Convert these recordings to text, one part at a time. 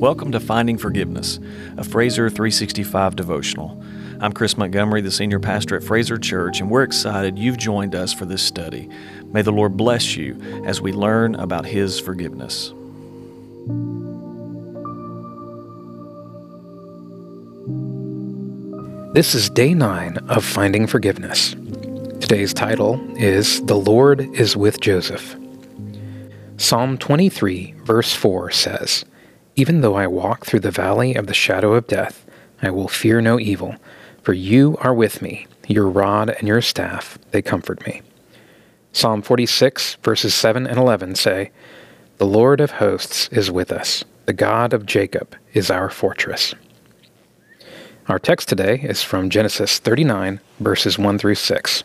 Welcome to Finding Forgiveness, a Fraser 365 devotional. I'm Chris Montgomery, the senior pastor at Fraser Church, and we're excited you've joined us for this study. May the Lord bless you as we learn about His forgiveness. This is day nine of Finding Forgiveness. Today's title is The Lord is with Joseph. Psalm 23, verse 4 says, even though I walk through the valley of the shadow of death, I will fear no evil, for you are with me. Your rod and your staff, they comfort me. Psalm 46, verses 7 and 11 say, The Lord of hosts is with us. The God of Jacob is our fortress. Our text today is from Genesis 39, verses 1 through 6.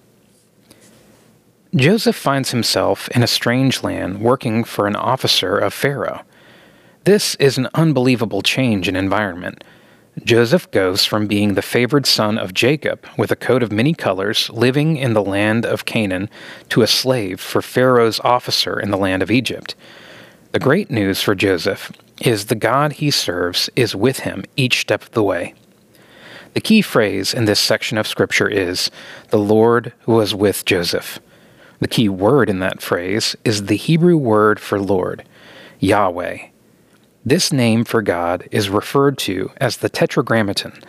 Joseph finds himself in a strange land working for an officer of Pharaoh. This is an unbelievable change in environment. Joseph goes from being the favored son of Jacob with a coat of many colors living in the land of Canaan to a slave for Pharaoh's officer in the land of Egypt. The great news for Joseph is the God he serves is with him each step of the way. The key phrase in this section of Scripture is, The Lord was with Joseph. The key word in that phrase is the Hebrew word for Lord, Yahweh. This name for God is referred to as the Tetragrammaton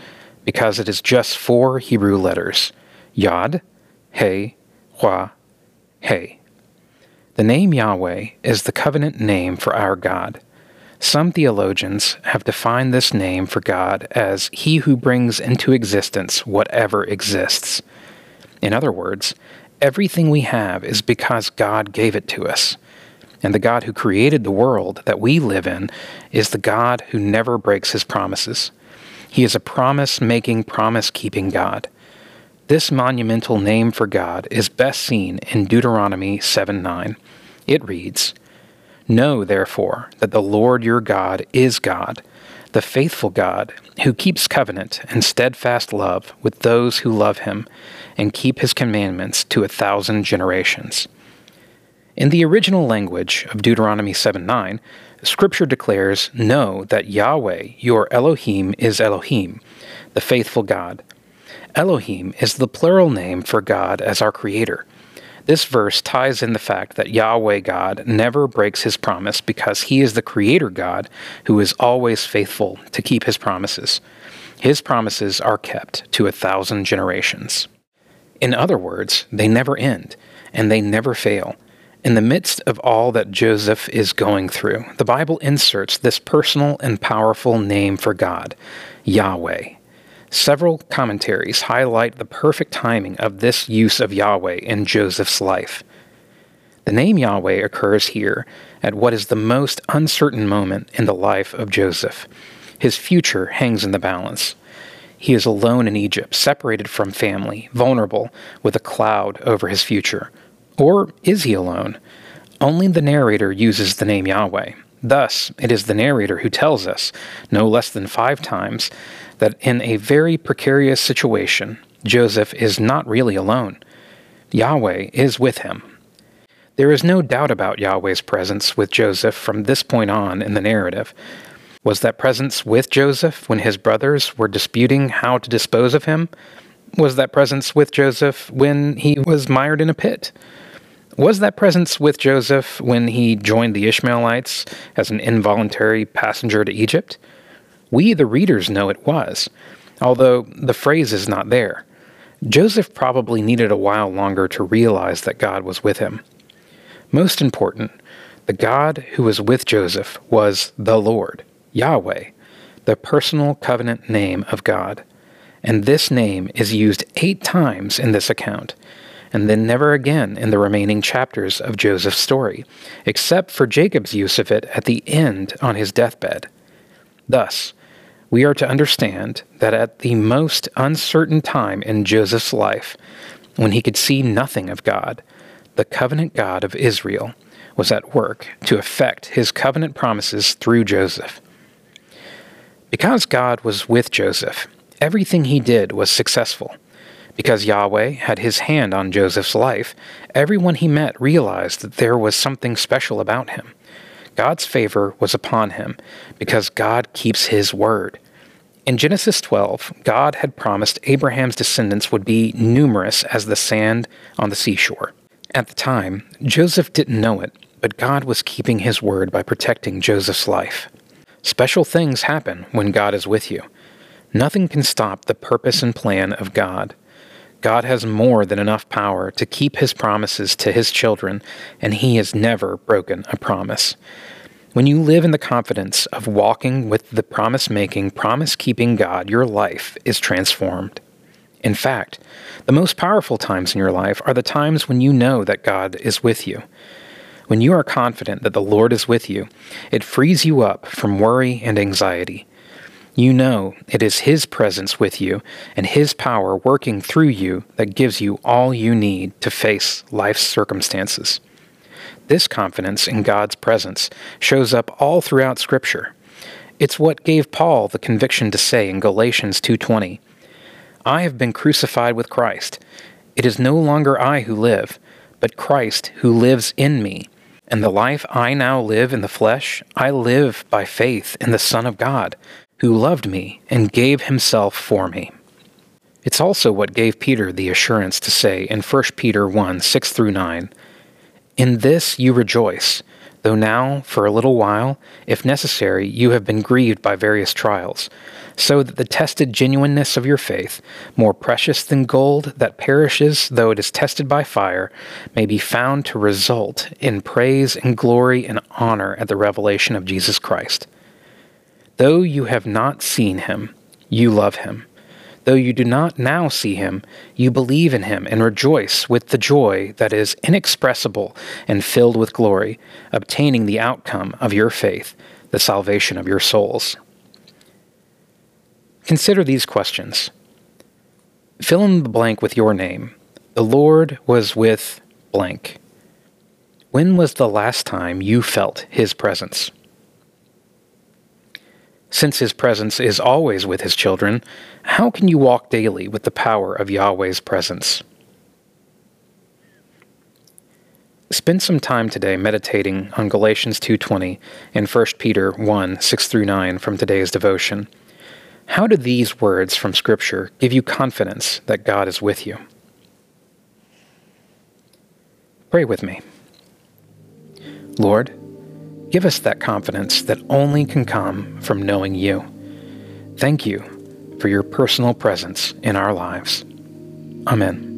because it is just four Hebrew letters Yod, He, Waw, He. The name Yahweh is the covenant name for our God. Some theologians have defined this name for God as He who brings into existence whatever exists. In other words, Everything we have is because God gave it to us. And the God who created the world that we live in is the God who never breaks his promises. He is a promise making, promise keeping God. This monumental name for God is best seen in Deuteronomy 7 9. It reads, Know, therefore, that the Lord your God is God the faithful God, who keeps covenant and steadfast love with those who love him and keep his commandments to a thousand generations. In the original language of Deuteronomy 7 9, Scripture declares, Know that Yahweh, your Elohim, is Elohim, the faithful God. Elohim is the plural name for God as our Creator. This verse ties in the fact that Yahweh God never breaks his promise because he is the creator God who is always faithful to keep his promises. His promises are kept to a thousand generations. In other words, they never end, and they never fail. In the midst of all that Joseph is going through, the Bible inserts this personal and powerful name for God, Yahweh. Several commentaries highlight the perfect timing of this use of Yahweh in Joseph's life. The name Yahweh occurs here at what is the most uncertain moment in the life of Joseph. His future hangs in the balance. He is alone in Egypt, separated from family, vulnerable, with a cloud over his future. Or is he alone? Only the narrator uses the name Yahweh. Thus, it is the narrator who tells us, no less than five times, that in a very precarious situation, Joseph is not really alone. Yahweh is with him. There is no doubt about Yahweh's presence with Joseph from this point on in the narrative. Was that presence with Joseph when his brothers were disputing how to dispose of him? Was that presence with Joseph when he was mired in a pit? Was that presence with Joseph when he joined the Ishmaelites as an involuntary passenger to Egypt? We, the readers, know it was, although the phrase is not there. Joseph probably needed a while longer to realize that God was with him. Most important, the God who was with Joseph was the Lord, Yahweh, the personal covenant name of God. And this name is used eight times in this account, and then never again in the remaining chapters of Joseph's story, except for Jacob's use of it at the end on his deathbed. Thus, we are to understand that at the most uncertain time in Joseph's life, when he could see nothing of God, the covenant God of Israel was at work to effect his covenant promises through Joseph. Because God was with Joseph, everything he did was successful. Because Yahweh had his hand on Joseph's life, everyone he met realized that there was something special about him. God's favor was upon him because God keeps his word. In Genesis 12, God had promised Abraham's descendants would be numerous as the sand on the seashore. At the time, Joseph didn't know it, but God was keeping his word by protecting Joseph's life. Special things happen when God is with you. Nothing can stop the purpose and plan of God. God has more than enough power to keep his promises to his children, and he has never broken a promise. When you live in the confidence of walking with the promise making, promise keeping God, your life is transformed. In fact, the most powerful times in your life are the times when you know that God is with you. When you are confident that the Lord is with you, it frees you up from worry and anxiety. You know it is His presence with you and His power working through you that gives you all you need to face life's circumstances. This confidence in God's presence shows up all throughout Scripture. It's what gave Paul the conviction to say in Galatians 2:20, "I have been crucified with Christ. It is no longer I who live, but Christ who lives in me. And the life I now live in the flesh, I live by faith in the Son of God, who loved me and gave himself for me." It's also what gave Peter the assurance to say in 1 Peter 1 6 through 9, in this you rejoice, though now, for a little while, if necessary, you have been grieved by various trials, so that the tested genuineness of your faith, more precious than gold that perishes though it is tested by fire, may be found to result in praise and glory and honor at the revelation of Jesus Christ. Though you have not seen him, you love him. Though you do not now see him, you believe in him and rejoice with the joy that is inexpressible and filled with glory, obtaining the outcome of your faith, the salvation of your souls. Consider these questions. Fill in the blank with your name. The Lord was with blank. When was the last time you felt his presence? Since his presence is always with his children, how can you walk daily with the power of Yahweh's presence? Spend some time today meditating on Galatians 2:20 and 1 Peter 1 6 through 9 from today's devotion. How do these words from Scripture give you confidence that God is with you? Pray with me. Lord, Give us that confidence that only can come from knowing you. Thank you for your personal presence in our lives. Amen.